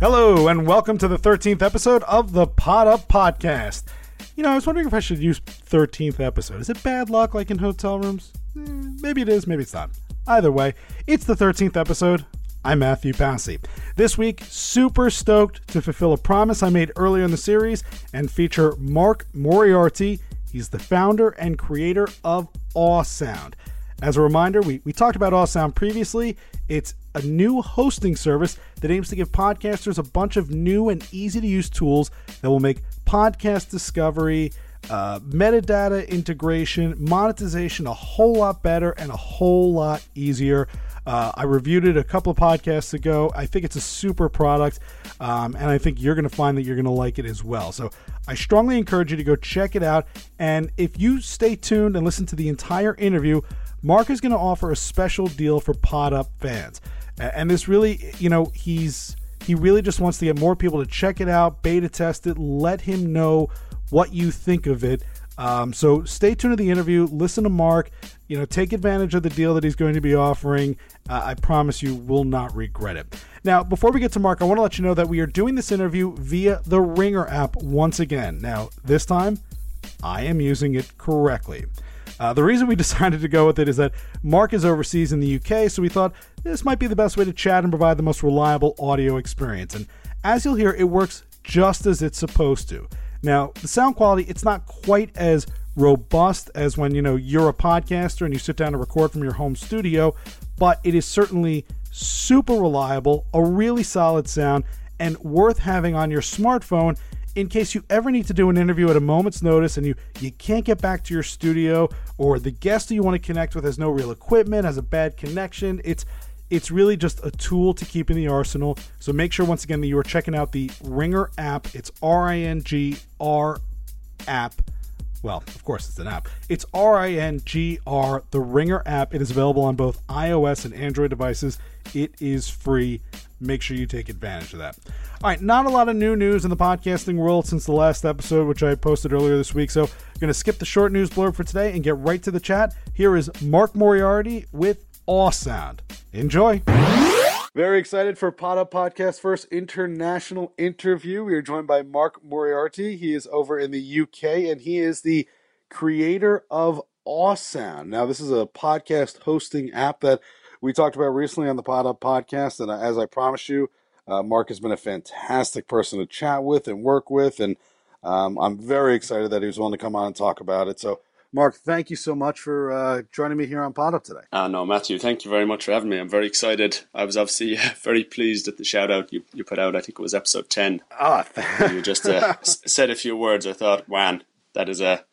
Hello, and welcome to the 13th episode of the Pod Up Podcast. You know, I was wondering if I should use 13th episode. Is it bad luck like in hotel rooms? Eh, maybe it is, maybe it's not. Either way, it's the 13th episode. I'm Matthew Passy. This week, super stoked to fulfill a promise I made earlier in the series and feature Mark Moriarty. He's the founder and creator of Awesound. As a reminder, we, we talked about Awesound previously. It's a new hosting service that aims to give podcasters a bunch of new and easy to use tools that will make podcast discovery, uh, metadata integration, monetization a whole lot better and a whole lot easier. Uh, I reviewed it a couple of podcasts ago. I think it's a super product, um, and I think you're going to find that you're going to like it as well. So I strongly encourage you to go check it out. And if you stay tuned and listen to the entire interview, Mark is going to offer a special deal for Pod Up fans. And this really, you know, he's he really just wants to get more people to check it out, beta test it, let him know what you think of it. Um, so stay tuned to the interview, listen to Mark, you know, take advantage of the deal that he's going to be offering. Uh, I promise you will not regret it. Now, before we get to Mark, I want to let you know that we are doing this interview via the Ringr app once again. Now, this time, I am using it correctly. Uh, the reason we decided to go with it is that Mark is overseas in the UK, so we thought this might be the best way to chat and provide the most reliable audio experience. And as you'll hear, it works just as it's supposed to. Now, the sound quality, it's not quite as robust as when, you know, you're a podcaster and you sit down to record from your home studio, but it is certainly super reliable, a really solid sound, and worth having on your smartphone in case you ever need to do an interview at a moment's notice and you, you can't get back to your studio or the guest that you want to connect with has no real equipment, has a bad connection. It's it's really just a tool to keep in the arsenal. So make sure once again that you are checking out the Ringr app. It's R I N G R app. Well, of course, it's an app. It's R I N G R, the Ringr app. It is available on both iOS and Android devices. It is free. Make sure you take advantage of that. All right, not a lot of new news in the podcasting world since the last episode, which I posted earlier this week. So I'm going to skip the short news blurb for today and get right to the chat. Here is Mark Moriarty with Awesound. Enjoy. Very excited for Up Podcast first international interview. We are joined by Mark Moriarty. He is over in the UK and he is the creator of Awesound. Now, this is a podcast hosting app that we talked about recently on the Pod Up Podcast. And as I promised you, uh, Mark has been a fantastic person to chat with and work with. And um, I'm very excited that he was willing to come on and talk about it. So, Mark, thank you so much for uh, joining me here on Pod Up today. Uh, no, Matthew, thank you very much for having me. I'm very excited. I was obviously very pleased at the shout out you, you put out. I think it was episode 10. Ah, you just uh, said a few words. I thought, man, that is a,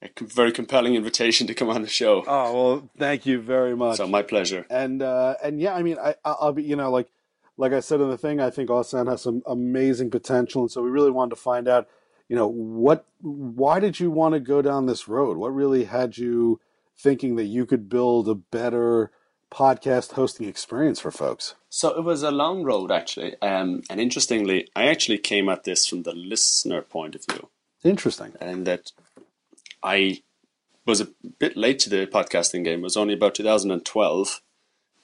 a very compelling invitation to come on the show. Oh, well, thank you very much. So, my pleasure. And, uh, and yeah, I mean, I, I'll be, you know, like, like I said in the thing, I think Awesound has some amazing potential. And so we really wanted to find out you know what why did you want to go down this road? What really had you thinking that you could build a better podcast hosting experience for folks? So it was a long road actually um, and interestingly i actually came at this from the listener point of view. Interesting. And that i was a bit late to the podcasting game. It was only about 2012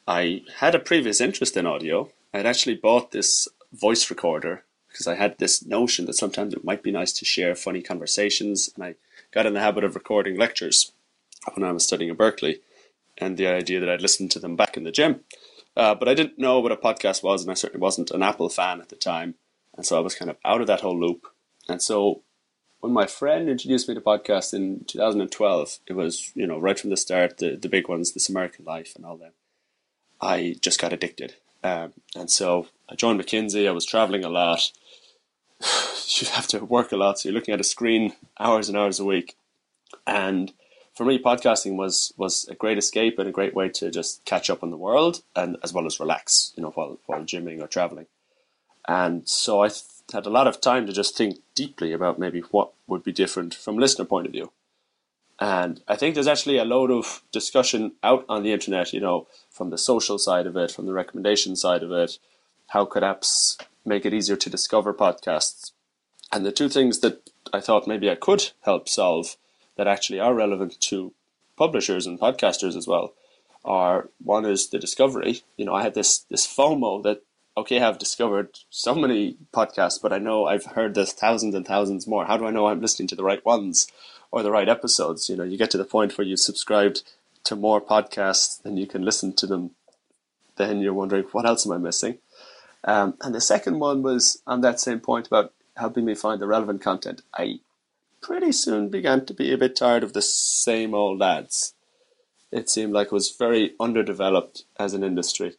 i had a previous interest in audio. I'd actually bought this voice recorder because I had this notion that sometimes it might be nice to share funny conversations, and I got in the habit of recording lectures when I was studying at Berkeley, and the idea that I'd listen to them back in the gym. Uh, but I didn't know what a podcast was, and I certainly wasn't an Apple fan at the time, and so I was kind of out of that whole loop. And so when my friend introduced me to podcasts in 2012, it was you know right from the start the the big ones, This American Life, and all that. I just got addicted, um, and so I joined McKinsey. I was traveling a lot, you have to work a lot, so you're looking at a screen hours and hours a week. And for me, podcasting was was a great escape and a great way to just catch up on the world and as well as relax, you know, while while gymming or traveling. And so I th- had a lot of time to just think deeply about maybe what would be different from listener point of view. And I think there's actually a load of discussion out on the internet, you know, from the social side of it, from the recommendation side of it. How could apps make it easier to discover podcasts. And the two things that I thought maybe I could help solve that actually are relevant to publishers and podcasters as well are one is the discovery. You know, I had this this FOMO that okay, I've discovered so many podcasts, but I know I've heard there's thousands and thousands more. How do I know I'm listening to the right ones or the right episodes? You know, you get to the point where you've subscribed to more podcasts than you can listen to them. Then you're wondering, what else am I missing? Um, and the second one was on that same point about helping me find the relevant content. I pretty soon began to be a bit tired of the same old ads. It seemed like it was very underdeveloped as an industry,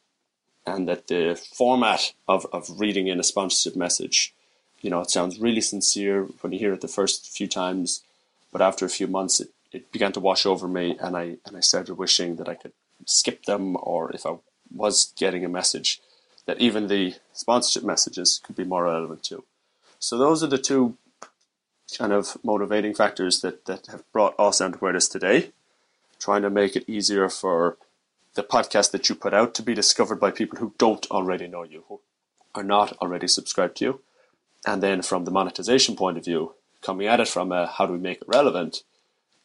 and that the format of, of reading in a sponsorship message, you know, it sounds really sincere when you hear it the first few times, but after a few months, it, it began to wash over me, and I and I started wishing that I could skip them, or if I was getting a message, that even the sponsorship messages could be more relevant too. So those are the two kind of motivating factors that, that have brought us to it is today. Trying to make it easier for the podcast that you put out to be discovered by people who don't already know you, who are not already subscribed to you. And then from the monetization point of view, coming at it from a how do we make it relevant,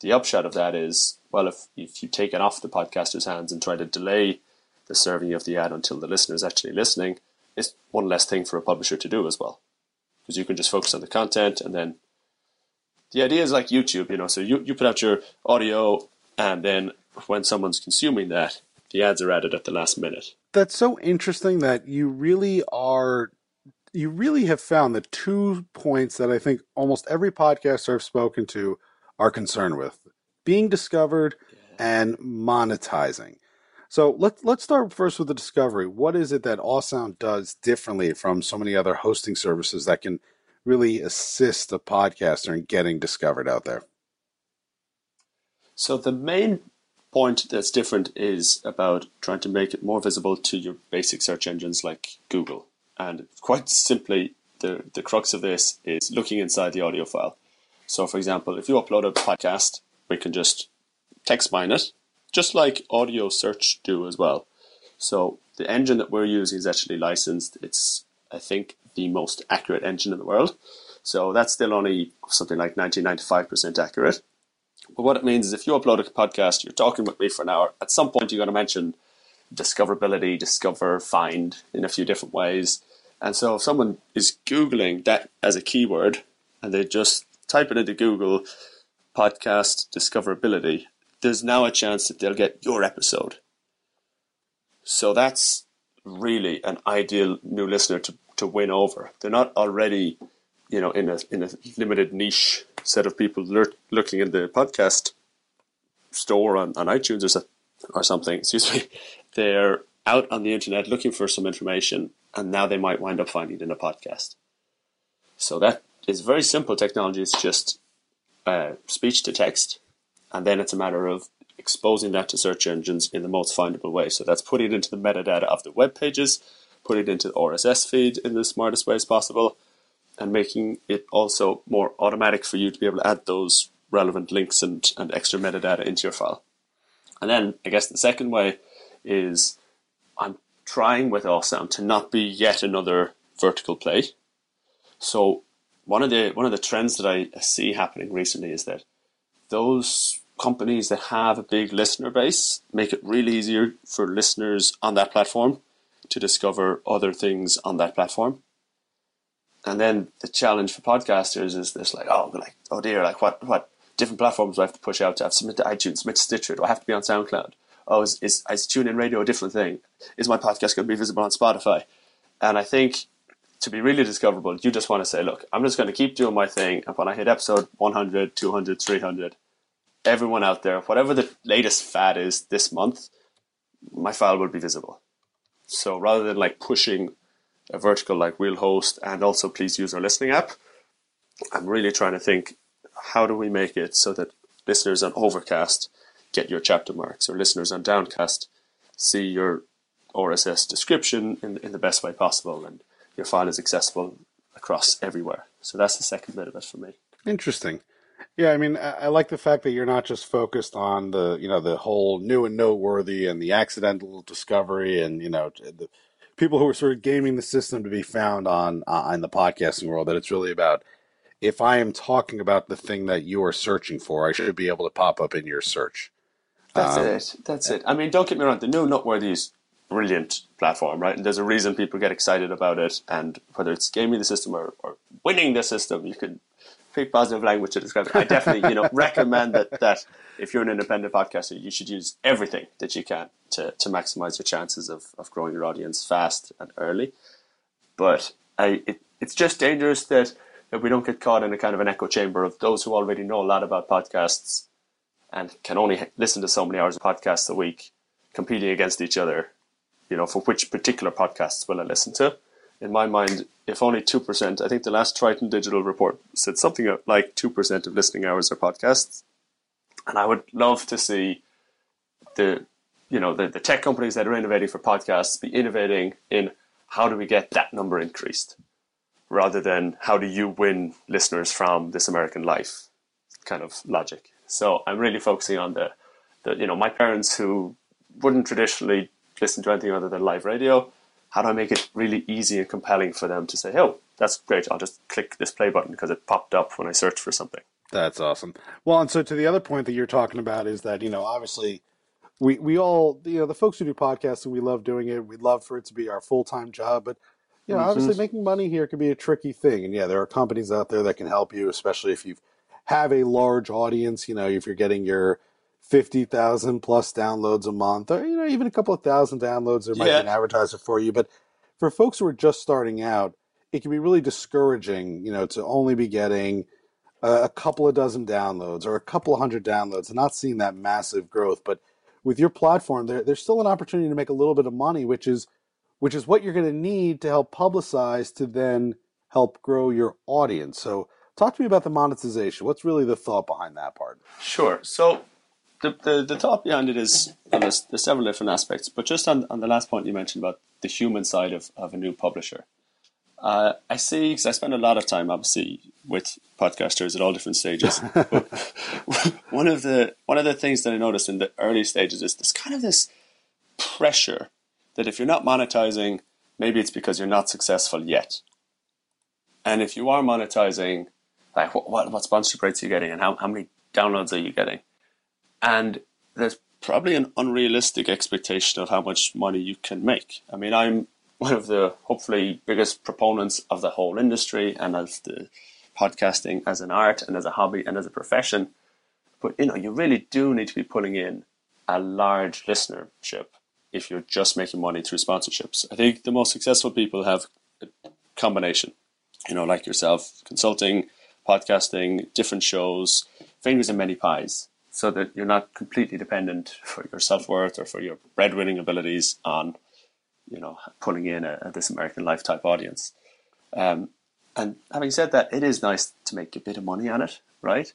the upshot of that is, well, if, if you take it off the podcaster's hands and try to delay the serving of the ad until the listener is actually listening, it's one less thing for a publisher to do as well. Because you can just focus on the content and then the idea is like YouTube, you know, so you, you put out your audio and then when someone's consuming that, the ads are added at the last minute. That's so interesting that you really are you really have found the two points that I think almost every podcaster I've spoken to are concerned with being discovered yeah. and monetizing. So let's let's start first with the discovery. What is it that Awesound does differently from so many other hosting services that can really assist a podcaster in getting discovered out there? So the main point that's different is about trying to make it more visible to your basic search engines like Google. And quite simply, the, the crux of this is looking inside the audio file. So, for example, if you upload a podcast, we can just text mine it just like audio search do as well. So the engine that we're using is actually licensed. It's, I think, the most accurate engine in the world. So that's still only something like 90-95% accurate. But what it means is if you upload a podcast, you're talking with me for an hour, at some point you're going to mention discoverability, discover, find in a few different ways. And so if someone is Googling that as a keyword and they just type it into Google podcast discoverability, there's now a chance that they'll get your episode. So that's really an ideal new listener to, to win over. They're not already, you know, in a in a limited niche set of people looking in the podcast store on, on iTunes or, or something. Excuse me. They're out on the internet looking for some information, and now they might wind up finding it in a podcast. So that is very simple technology. It's just uh, speech to text and then it's a matter of exposing that to search engines in the most findable way. So that's putting it into the metadata of the web pages, putting it into the RSS feed in the smartest ways possible, and making it also more automatic for you to be able to add those relevant links and, and extra metadata into your file. And then I guess the second way is I'm trying with Awesound to not be yet another vertical play. So one of the one of the trends that I see happening recently is that those companies that have a big listener base make it really easier for listeners on that platform to discover other things on that platform. And then the challenge for podcasters is this like, oh like oh dear, like what what different platforms do I have to push out to? I have to submit to iTunes, submit to Stitcher, do I have to be on SoundCloud? Oh, is is, is TuneIn Radio a different thing? Is my podcast going to be visible on Spotify? And I think to be really discoverable, you just want to say, look, I'm just going to keep doing my thing. And when I hit episode 100, 200, 300, everyone out there, whatever the latest fad is this month, my file will be visible. So rather than like pushing a vertical like we'll host and also please use our listening app, I'm really trying to think how do we make it so that listeners on Overcast get your chapter marks or listeners on Downcast see your RSS description in, in the best way possible and your file is accessible across everywhere. So that's the second bit of it for me. Interesting. Yeah, I mean, I, I, like the fact that you're not just focused on the, you know, the whole new and noteworthy and the accidental discovery and, you know, the people who are sort of gaming the system to be found on uh, in the podcasting world. That it's really about if I am talking about the thing that you are searching for, I should be able to pop up in your search. That's um, it. That's it. I mean, don't get me wrong. The new Noteworthy is brilliant platform, right? And there's a reason people get excited about it. And whether it's gaming the system or, or winning the system, you can pick positive language to describe it. I definitely, you know, recommend that that if you're an independent podcaster, you should use everything that you can to, to maximize your chances of, of growing your audience fast and early. But I, it, it's just dangerous that, that we don't get caught in a kind of an echo chamber of those who already know a lot about podcasts and can only listen to so many hours of podcasts a week competing against each other, you know, for which particular podcasts will I listen to? In my mind, if only 2%, I think the last Triton Digital report said something like 2% of listening hours are podcasts. And I would love to see the, you know, the, the tech companies that are innovating for podcasts be innovating in how do we get that number increased rather than how do you win listeners from this American life kind of logic. So I'm really focusing on the, the you know, my parents who wouldn't traditionally listen to anything other than live radio. How do I make it really easy and compelling for them to say, oh, that's great. I'll just click this play button because it popped up when I searched for something. That's awesome. Well, and so to the other point that you're talking about is that, you know, obviously we, we all, you know, the folks who do podcasts, and we love doing it. We'd love for it to be our full time job. But, you know, mm-hmm. obviously making money here can be a tricky thing. And yeah, there are companies out there that can help you, especially if you have a large audience, you know, if you're getting your 50,000 plus downloads a month, or, you know, even a couple of thousand downloads, there might yeah. be an advertiser for you. But for folks who are just starting out, it can be really discouraging, you know, to only be getting a, a couple of dozen downloads or a couple of hundred downloads and not seeing that massive growth. But with your platform, there, there's still an opportunity to make a little bit of money, which is which is what you're going to need to help publicize to then help grow your audience. So talk to me about the monetization. What's really the thought behind that part? Sure. So the, the, the thought behind it is well, there's, there's several different aspects, but just on, on the last point you mentioned about the human side of, of a new publisher. Uh, I see, because I spend a lot of time, obviously, with podcasters at all different stages. one of the one of the things that I noticed in the early stages is this kind of this pressure that if you're not monetizing, maybe it's because you're not successful yet. And if you are monetizing, like what what, what sponsorship rates are you getting, and how how many downloads are you getting? And there's probably an unrealistic expectation of how much money you can make. I mean, I'm one of the hopefully biggest proponents of the whole industry and of the podcasting as an art and as a hobby and as a profession. But you know, you really do need to be pulling in a large listenership if you're just making money through sponsorships. I think the most successful people have a combination. You know, like yourself, consulting, podcasting, different shows, fingers in many pies so that you're not completely dependent for your self worth or for your breadwinning abilities on, you know, pulling in a, a this American Life type audience. Um, and having said that, it is nice to make a bit of money on it, right?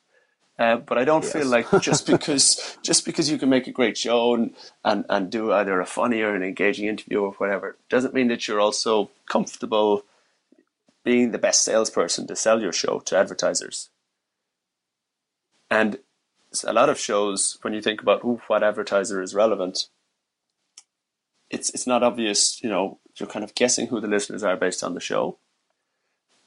Uh, but I don't yes. feel like just because just because you can make a great show and, and, and do either a funny or an engaging interview or whatever doesn't mean that you're also comfortable being the best salesperson to sell your show to advertisers. And a lot of shows when you think about what advertiser is relevant, it's it's not obvious. You know, you're kind of guessing who the listeners are based on the show,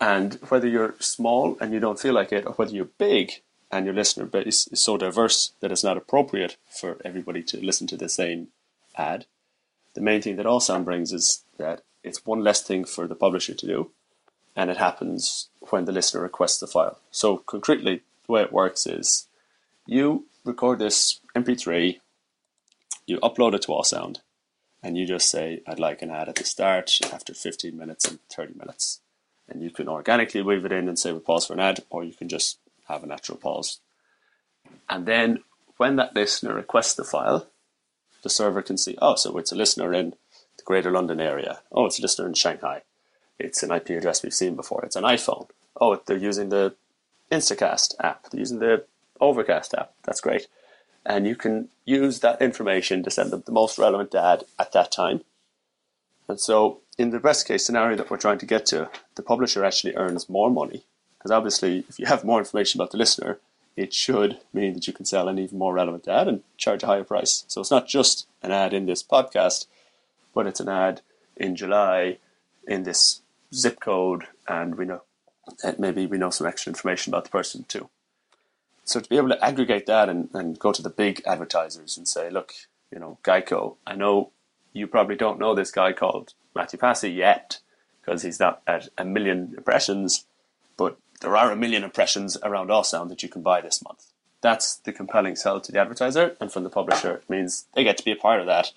and whether you're small and you don't feel like it, or whether you're big and your listener base is so diverse that it's not appropriate for everybody to listen to the same ad. The main thing that Awesound brings is that it's one less thing for the publisher to do, and it happens when the listener requests the file. So concretely, the way it works is you record this MP3, you upload it to Awesound, and you just say, I'd like an ad at the start after 15 minutes and 30 minutes. And you can organically weave it in and say we pause for an ad, or you can just have a natural pause. And then when that listener requests the file, the server can see, oh, so it's a listener in the greater London area. Oh, it's a listener in Shanghai. It's an IP address we've seen before. It's an iPhone. Oh, they're using the Instacast app. They're using the Overcast app. That's great. And you can use that information to send them the most relevant ad at that time. And so, in the best case scenario that we're trying to get to, the publisher actually earns more money. Because obviously, if you have more information about the listener, it should mean that you can sell an even more relevant ad and charge a higher price. So it's not just an ad in this podcast, but it's an ad in July in this zip code, and we know maybe we know some extra information about the person too. So to be able to aggregate that and, and go to the big advertisers and say, look, you know, Geico, I know you probably don't know this guy called Matthew Passy yet because he's not at a million impressions, but there are a million impressions around Awesound that you can buy this month. That's the compelling sell to the advertiser, and from the publisher, it means they get to be a part of that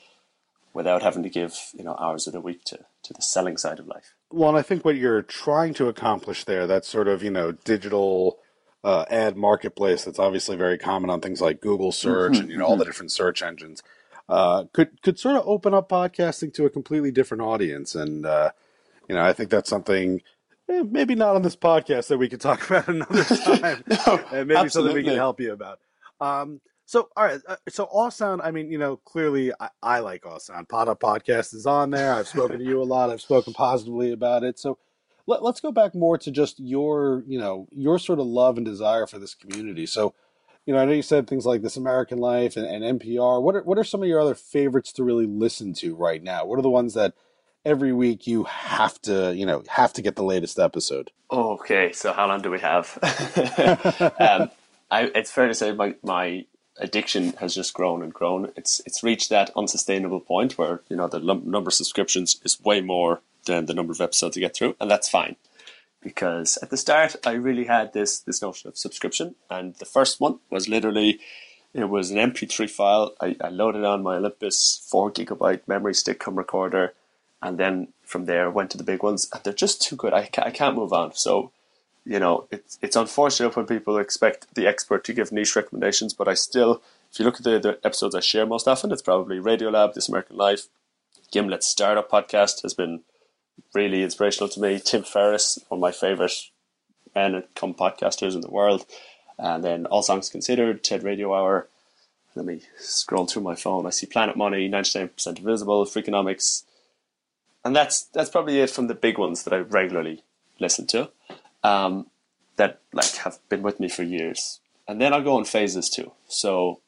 without having to give you know hours of the week to, to the selling side of life. Well, I think what you're trying to accomplish there, that sort of you know digital uh, ad marketplace that's obviously very common on things like Google search mm-hmm, and you know mm-hmm. all the different search engines, uh, could could sort of open up podcasting to a completely different audience, and uh, you know I think that's something eh, maybe not on this podcast that we could talk about another time, no, and maybe absolutely. something we can help you about. Um, so, all right. Uh, so, Awesound, I mean, you know, clearly I, I like Awesound. Pod Up Podcast is on there. I've spoken to you a lot. I've spoken positively about it. So, let, us go back more to just your, you know, your sort of love and desire for this community. So, you know, I know you said things like This American Life and, and NPR. What are, what are some of your other favorites to really listen to right now? What are the ones that every week you have to, you know, have to get the latest episode? Okay. So, how long do we have? um, I, it's fair to say my, my addiction has just grown and grown. It's it's reached that unsustainable point where you know the number of subscriptions is way more than the number of episodes to get through, and that's fine. Because at the start, I really had this this notion of subscription, and the first one was literally it was an MP3 file. I, I loaded on my Olympus four gigabyte memory stick come recorder, and then from there went to the big ones. And they're just too good. I, I can't move on. So you know, it's it's unfortunate when people expect the expert to give niche recommendations, but I still, if you look at the, the episodes I share most often, it's probably Radiolab, This American Life, Gimlet's Startup podcast has been really inspirational to me. Tim Ferriss, one of my favorite men and come podcasters in the world, and then All Songs Considered, TED Radio Hour. Let me scroll through my phone. I see Planet Money, 99% Invisible, Freakonomics, and that's that's probably it from the big ones that I regularly listen to um, that like have been with me for years. And then I'll go on phases too. So,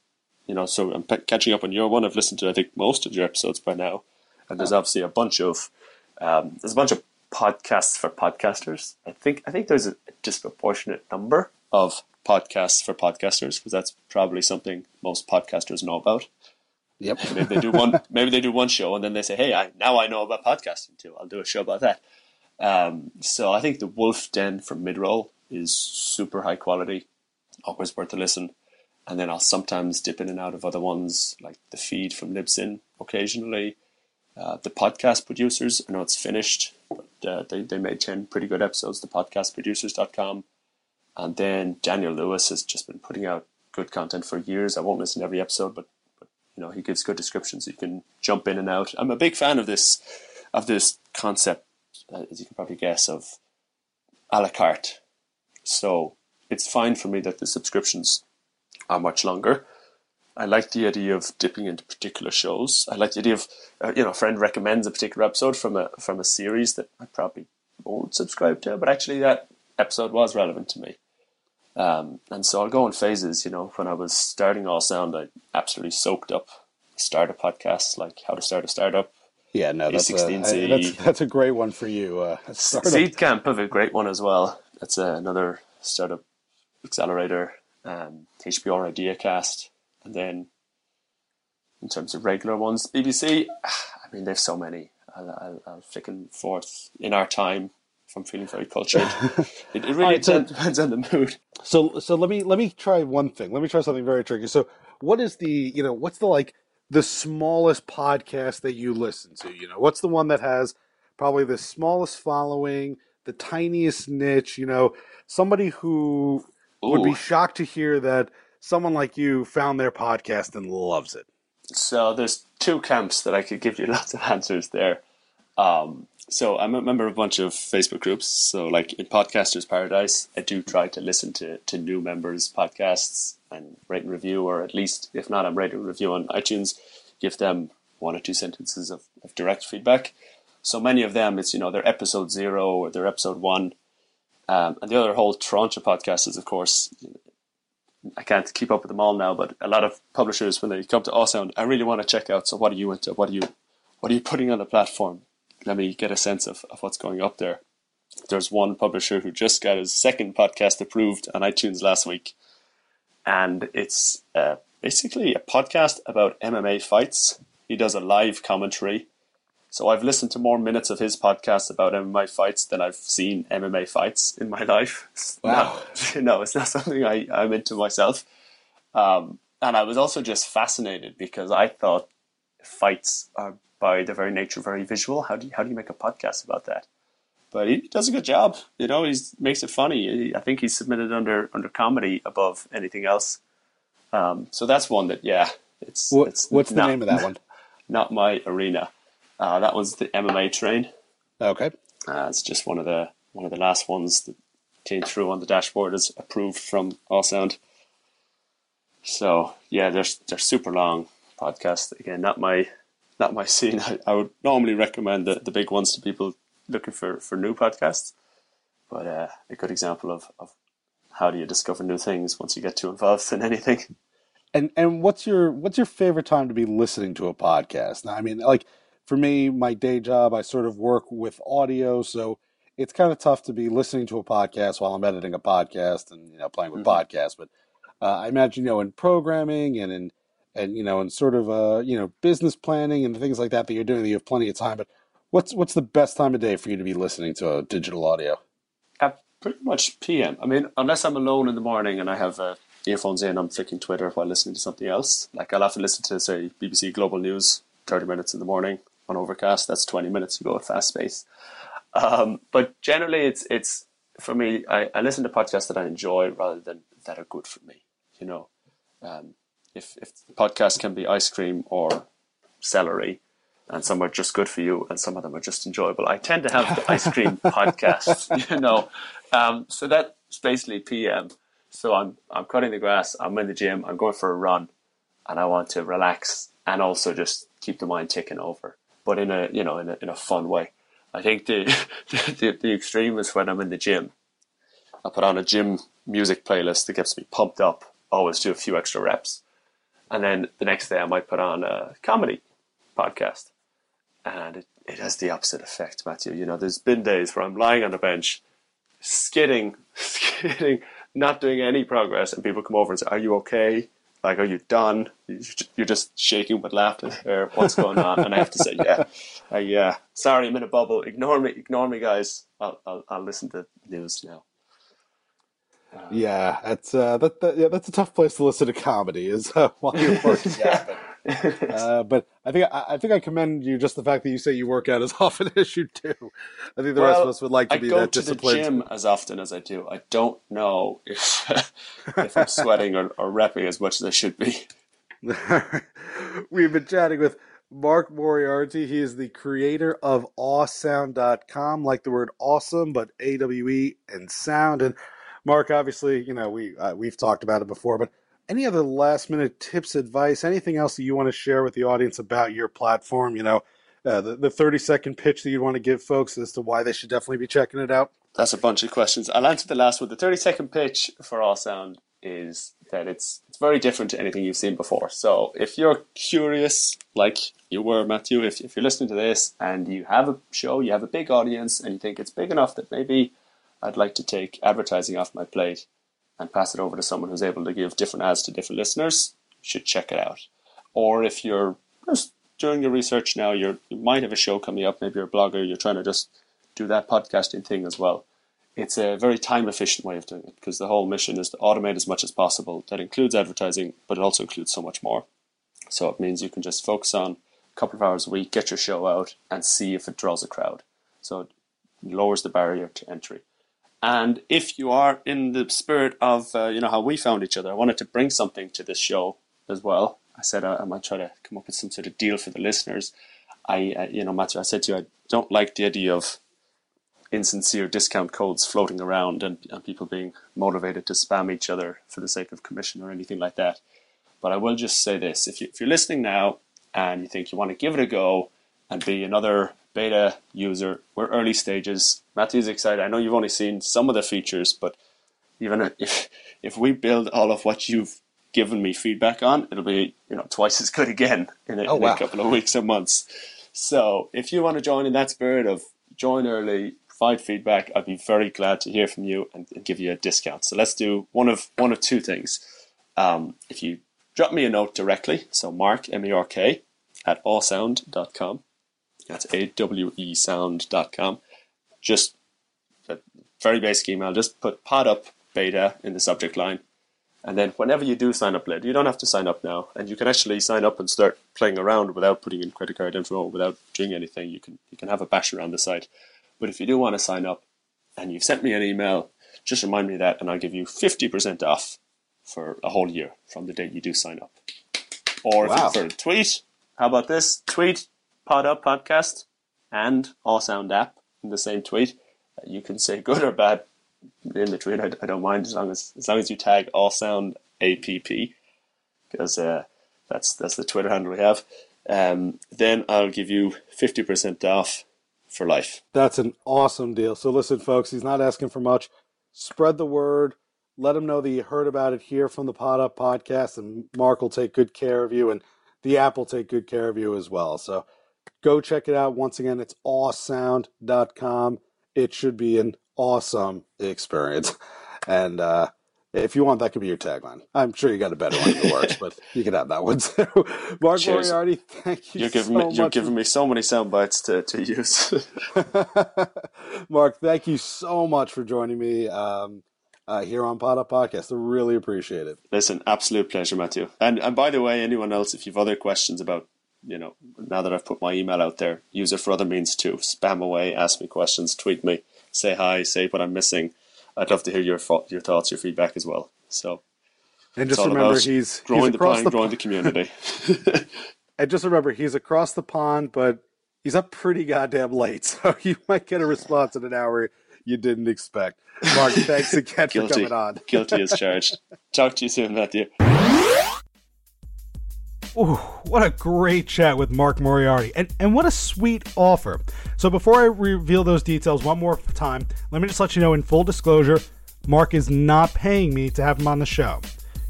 you know, so I'm p- catching up on your one. I've listened to I think most of your episodes by now, and there's obviously a bunch of um, there's a bunch of podcasts for podcasters. I think I think there's a disproportionate number of podcasts for podcasters because that's probably something most podcasters know about. Yep. maybe they do one. Maybe they do one show, and then they say, "Hey, I now I know about podcasting too. I'll do a show about that." Um, so I think the Wolf Den from Midroll is super high quality, always worth a listen. And then I'll sometimes dip in and out of other ones like the feed from Libsyn occasionally. Uh, the podcast producers, I know it's finished, but uh, they, they made 10 pretty good episodes, the podcastproducers.com. And then Daniel Lewis has just been putting out good content for years. I won't listen to every episode, but, but you know, he gives good descriptions. You can jump in and out. I'm a big fan of this, of this concept uh, as you can probably guess, of a la carte. So it's fine for me that the subscriptions are much longer. I like the idea of dipping into particular shows. I like the idea of, uh, you know, a friend recommends a particular episode from a from a series that I probably won't subscribe to, but actually that episode was relevant to me. Um, and so I'll go in phases. You know, when I was starting Awesound, I absolutely soaked up startup podcasts like How to Start a Startup, yeah, no, that's a, that's, that's a great one for you. Uh, Seed Camp have a great one as well. That's uh, another startup accelerator. Um, HBR IdeaCast, and then in terms of regular ones, BBC. I mean, they've so many. I'll, I'll, I'll flick and forth in our time. If I'm feeling very cultured, it, it really right, so, depends on the mood. So, so let me let me try one thing. Let me try something very tricky. So, what is the you know what's the like the smallest podcast that you listen to? You know, what's the one that has probably the smallest following, the tiniest niche? You know, somebody who Ooh. would be shocked to hear that someone like you found their podcast and loves it. So there's two camps that I could give you lots of answers there. Um, so I'm a member of a bunch of Facebook groups. So like in Podcasters Paradise, I do try to listen to, to new members' podcasts and rate and review, or at least if not, I'm rating review on iTunes. Give them one or two sentences of, of direct feedback. So many of them, it's you know their episode zero or their episode one, um, and the other whole tranche of podcasts is of course. I can't keep up with them all now, but a lot of publishers, when they come to Sound, I really want to check out. So, what are you into? What are you, what are you putting on the platform? let me get a sense of, of what's going up there. there's one publisher who just got his second podcast approved on iTunes last week, and it's uh, basically a podcast about MMA fights. He does a live commentary. So I've listened to more minutes of his podcast about MMA fights than I've seen MMA fights in my life. Wow. Not, no, it's not something I, I'm into myself. Um, and I was also just fascinated because I thought fights are by their very nature very visual. How do you, how do you make a podcast about that? But he does a good job. You know, he makes it funny. I think he's submitted under under comedy above anything else. Um, so that's one that yeah, it's, What, it's what's the name of that one? Not my arena. Uh, that was the MMA train. Okay. Uh, it's just one of the one of the last ones that came through on the dashboard is approved from Awesound. So yeah, they're they're super long podcasts. Again, not my not my scene. I, I would normally recommend the, the big ones to people looking for, for new podcasts. But uh, a good example of, of how do you discover new things once you get too involved in anything. And and what's your what's your favorite time to be listening to a podcast? Now, I mean, like for me, my day job, I sort of work with audio, so it's kind of tough to be listening to a podcast while I'm editing a podcast and you know playing with Mhm. podcasts. But uh, I imagine you know in programming and in and you know in sort of uh you know business planning and things like that that you're doing, that you have plenty of time. But what's what's the best time of day for you to be listening to a digital audio? Uh, pretty much PM. I mean, unless I'm alone in the morning and I have uh, earphones in, I'm flicking Twitter while listening to something else. Like I'll have to listen to, say, BBC Global News, 30 minutes in the morning on Overcast. That's 20 minutes. You go at fast pace. Um, but generally, it's it's for me. I, I listen to podcasts that I enjoy rather than that are good for me. You know, um, if if podcasts can be ice cream or celery, and some are just good for you, and some of them are just enjoyable. I tend to have the ice cream podcast, you know. Um, so that's basically PM. So I'm I'm cutting the grass. I'm in the gym. I'm going for a run, and I want to relax and also just keep the mind ticking over, but in a you know in a in a fun way. I think the the, the extreme is when I'm in the gym. I put on a gym music playlist that gets me pumped up. Always do a few extra reps, and then the next day I might put on a comedy podcast and it, it has the opposite effect, Matthew. You know, there's been days where I'm lying on the bench, skidding, skidding, not doing any progress, and people come over and say, "Are you okay? Like, are you done? You- You're just shaking with laughter. What's going on?" And I have to say, "Yeah, uh, yeah. Sorry, I'm in a bubble. Ignore me, ignore me, guys. I'll, I'll, I'll listen to news now." Yeah, that's uh, that, that yeah, that's a tough place to listen to comedy is uh, while you're working out. But, uh, but I think I, I think I commend you just the fact that you say you work out as often as you do. I think the rest of us would like to I be go that to the disciplined. gym as often as I do. I don't know if if I'm sweating or, or repping as much as I should be. We've been chatting with Mark Moriarty. He is the creator of awesound.com, like the word awesome, but A W E and sound. And Mark, obviously, you know, we uh, we've talked about it before, but any other last minute tips, advice, anything else that you want to share with the audience about your platform? You know, uh, the, the 30 second pitch that you want to give folks as to why they should definitely be checking it out. That's a bunch of questions. I'll answer the last one. The 30 second pitch for Awesound is that it's it's very different to anything you've seen before. So if you're curious, like you were, Matthew, if, if you're listening to this and you have a show, you have a big audience, and you think it's big enough that maybe I'd like to take advertising off my plate and pass it over to someone who's able to give different ads to different listeners, should check it out. Or if you're just doing your research now, you're, you might have a show coming up, maybe you're a blogger, you're trying to just do that podcasting thing as well. It's a very time efficient way of doing it because the whole mission is to automate as much as possible. That includes advertising, but it also includes so much more. So it means you can just focus on a couple of hours a week, get your show out, and see if it draws a crowd. So it lowers the barrier to entry. And if you are in the spirit of, uh, you know, how we found each other, I wanted to bring something to this show as well. I said I, I might try to come up with some sort of deal for the listeners. I, uh, you know, Matthew, I said to you, I don't like the idea of insincere discount codes floating around and, and people being motivated to spam each other for the sake of commission or anything like that. But I will just say this if, you, if you're listening now and you think you want to give it a go and be another beta user, we're early stages. Matthew's excited. I know you've only seen some of the features, but even if, if we build all of what you've given me feedback on, it'll be you know twice as good again in a, Oh, in wow. a couple of weeks or months. So if you want to join in that spirit of join early, provide feedback, I'd be very glad to hear from you and, and give you a discount. So let's do one of one of two things. Um, if you drop me a note directly, so Mark M E R K at awesound.com. That's awesound.com. Just a very basic email. Just put pod up beta in the subject line. And then whenever you do sign up later, you don't have to sign up now. And you can actually sign up and start playing around without putting in credit card info, without doing anything. You can you can have a bash around the site. But if you do want to sign up and you've sent me an email, just remind me of that and I'll give you 50% off for a whole year from the date you do sign up. Or if Wow. you prefer to tweet, how about this? Tweet Pod Up Podcast and Awesound app in the same tweet. Uh, You can say good or bad in the tweet. I, I don't mind as long as as long as you tag Awesound app because uh, that's that's the Twitter handle we have. Um, then I'll give you fifty percent off for life. That's an awesome deal. So listen, folks, he's not asking for much. Spread the word. Let him know that you heard about it here from the Pod Up podcast, and Mark will take good care of you, and the app will take good care of you as well. So go check it out. Once again, it's awesound.com. It should be an awesome experience. And uh, if you want, that could be your tagline. I'm sure you got a better one in the works, but you can have that one too. Mark Cheers. Moriarty, thank you You're giving so me you're much. giving me so many sound bites to, to use. Mark, thank you so much for joining me um, uh, here on Pod Up Podcast. I really appreciate it. Listen, absolute pleasure, Matthew. And and by the way, anyone else, if you've other questions about, you know, now that I've put my email out there, use it for other means too. Spam away, ask me questions, tweet me, say hi, say what I'm missing. I'd love to hear your your thoughts, your feedback as well. So And just remember, he's, growing he's the pie, the growing the community. and just remember he's across the pond, but he's up pretty goddamn late, so you might get a response in an hour you didn't expect. Mark, thanks again for coming on. Guilty as charged. Talk to you soon, Matthew. Ooh, what a great chat with Mark Moriarty. And, and what a sweet offer. So, before I reveal those details one more time, let me just let you know in full disclosure Mark is not paying me to have him on the show.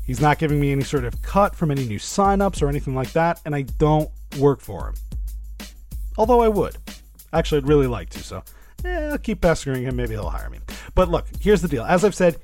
He's not giving me any sort of cut from any new signups or anything like that, and I don't work for him. Although I would. Actually, I'd really like to, so eh, I'll keep pestering him. Maybe he'll hire me. But look, here's the deal. As I've said,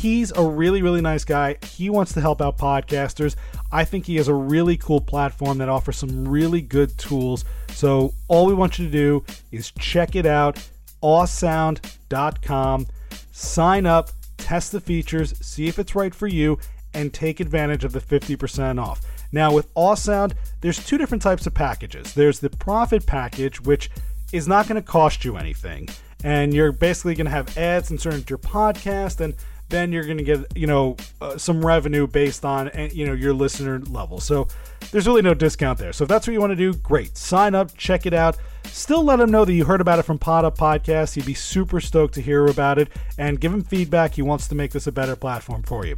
he's a really, really nice guy. He wants to help out podcasters. I think he has a really cool platform that offers some really good tools. So all we want you to do is check it out, awesound.com. Sign up, test the features, see if it's right for you, and take advantage of the 50% off. Now, with Awesound, there's two different types of packages. There's the profit package, which is not going to cost you anything, and you're basically going to have ads inserted into your podcast, and then you're going to get you know uh, some revenue based on uh, you know your listener level. So there's really no discount there. So if that's what you want to do, great. Sign up, check it out. Still let him know that you heard about it from Pod Up Podcast. He'd be super stoked to hear about it and give him feedback. He wants to make this a better platform for you.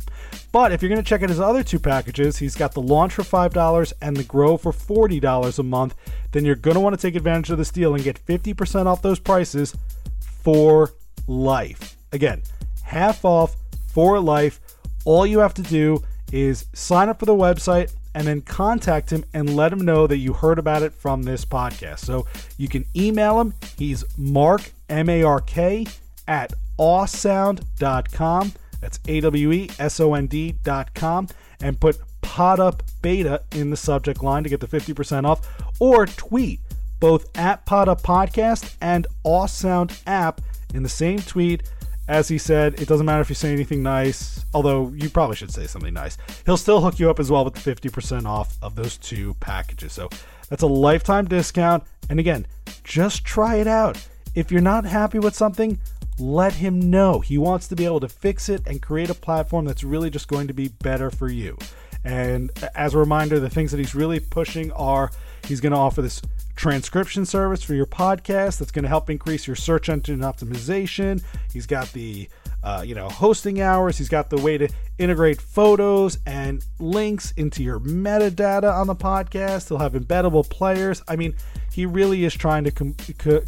But if you're going to check out his other two packages, he's got the launch for $5 and the grow for $40 a month. Then you're going to want to take advantage of this deal and get 50% off those prices for life. Again, half off for life. All you have to do is sign up for the website and then contact him and let him know that you heard about it from this podcast. So you can email him. He's Mark, M A R K, at awesound.com. That's A W E S O N D.com. And put Pod Up Beta in the subject line to get the 50% off. Or tweet both at Pod Up Podcast and Awesound app in the same tweet. As he said, it doesn't matter if you say anything nice, although you probably should say something nice. He'll still hook you up as well with the 50% off of those two packages. So that's a lifetime discount. And again, just try it out. If you're not happy with something, let him know. He wants to be able to fix it and create a platform that's really just going to be better for you. And as a reminder, the things that he's really pushing are he's going to offer this transcription service for your podcast that's going to help increase your search engine optimization. He's got the uh, you know hosting hours. He's got the way to integrate photos and links into your metadata on the podcast. He'll have embeddable players. I mean, he really is trying to com-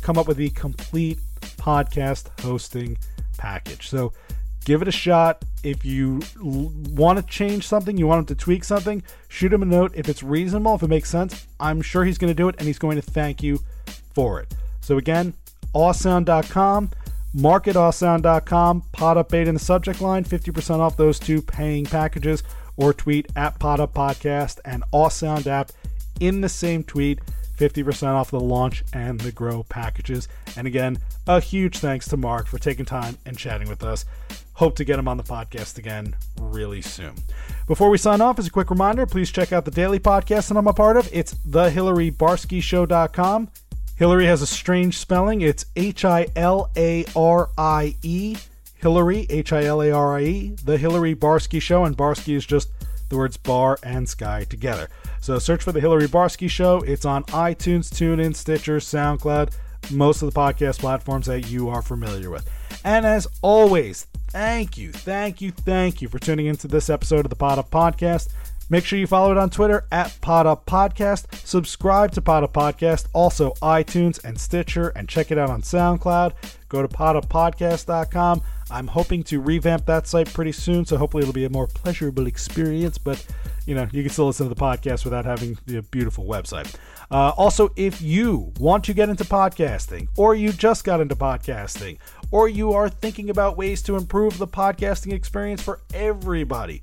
come up with the complete podcast hosting package. So give it a shot. If you l- want to change something, you want him to tweak something, shoot him a note. If it's reasonable, if it makes sense, I'm sure he's going to do it and he's going to thank you for it. So again, awesound.com, Pod Up bait in the subject line, 50% off those two paying packages, or tweet at Pod Up podcast and Awesound app in the same tweet. 50% off the launch and the grow packages. And again, a huge thanks to Mark for taking time and chatting with us. Hope to get him on the podcast again really soon. Before we sign off, as a quick reminder, please check out the daily podcast that I'm a part of. It's thehilariebarsky.show.com. Hilarie has a strange spelling. It's H I L A R I E. Hilarie, H I L A R I E. The Hilarie Barsky Show, and Barsky is just the words bar and sky together. So search for the Hilarie Barsky Show. It's on iTunes, TuneIn, Stitcher, SoundCloud, most of the podcast platforms that you are familiar with. And as always, thank you, thank you, thank you for tuning into this episode of the Pod Up Podcast. Make sure you follow it on Twitter at Pod Up Podcast. Subscribe to Pod Up Podcast, also iTunes and Stitcher, and check it out on SoundCloud. Go to poduppodcast.com. I'm hoping to revamp that site pretty soon, so hopefully it'll be a more pleasurable experience. But you know, you can still listen to the podcast without having the beautiful website. Uh, also, if you want to get into podcasting, or you just got into podcasting, or you are thinking about ways to improve the podcasting experience for everybody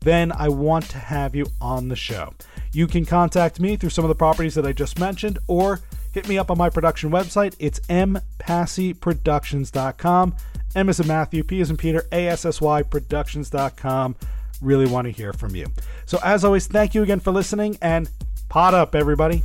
then I want to have you on the show. You can contact me through some of the properties that I just mentioned or hit me up on my production website. It's mpassyproductions.com. M is in Matthew, P is in Peter, A-S-S-Y productions.com. Really want to hear from you. So as always, thank you again for listening and pod up, everybody.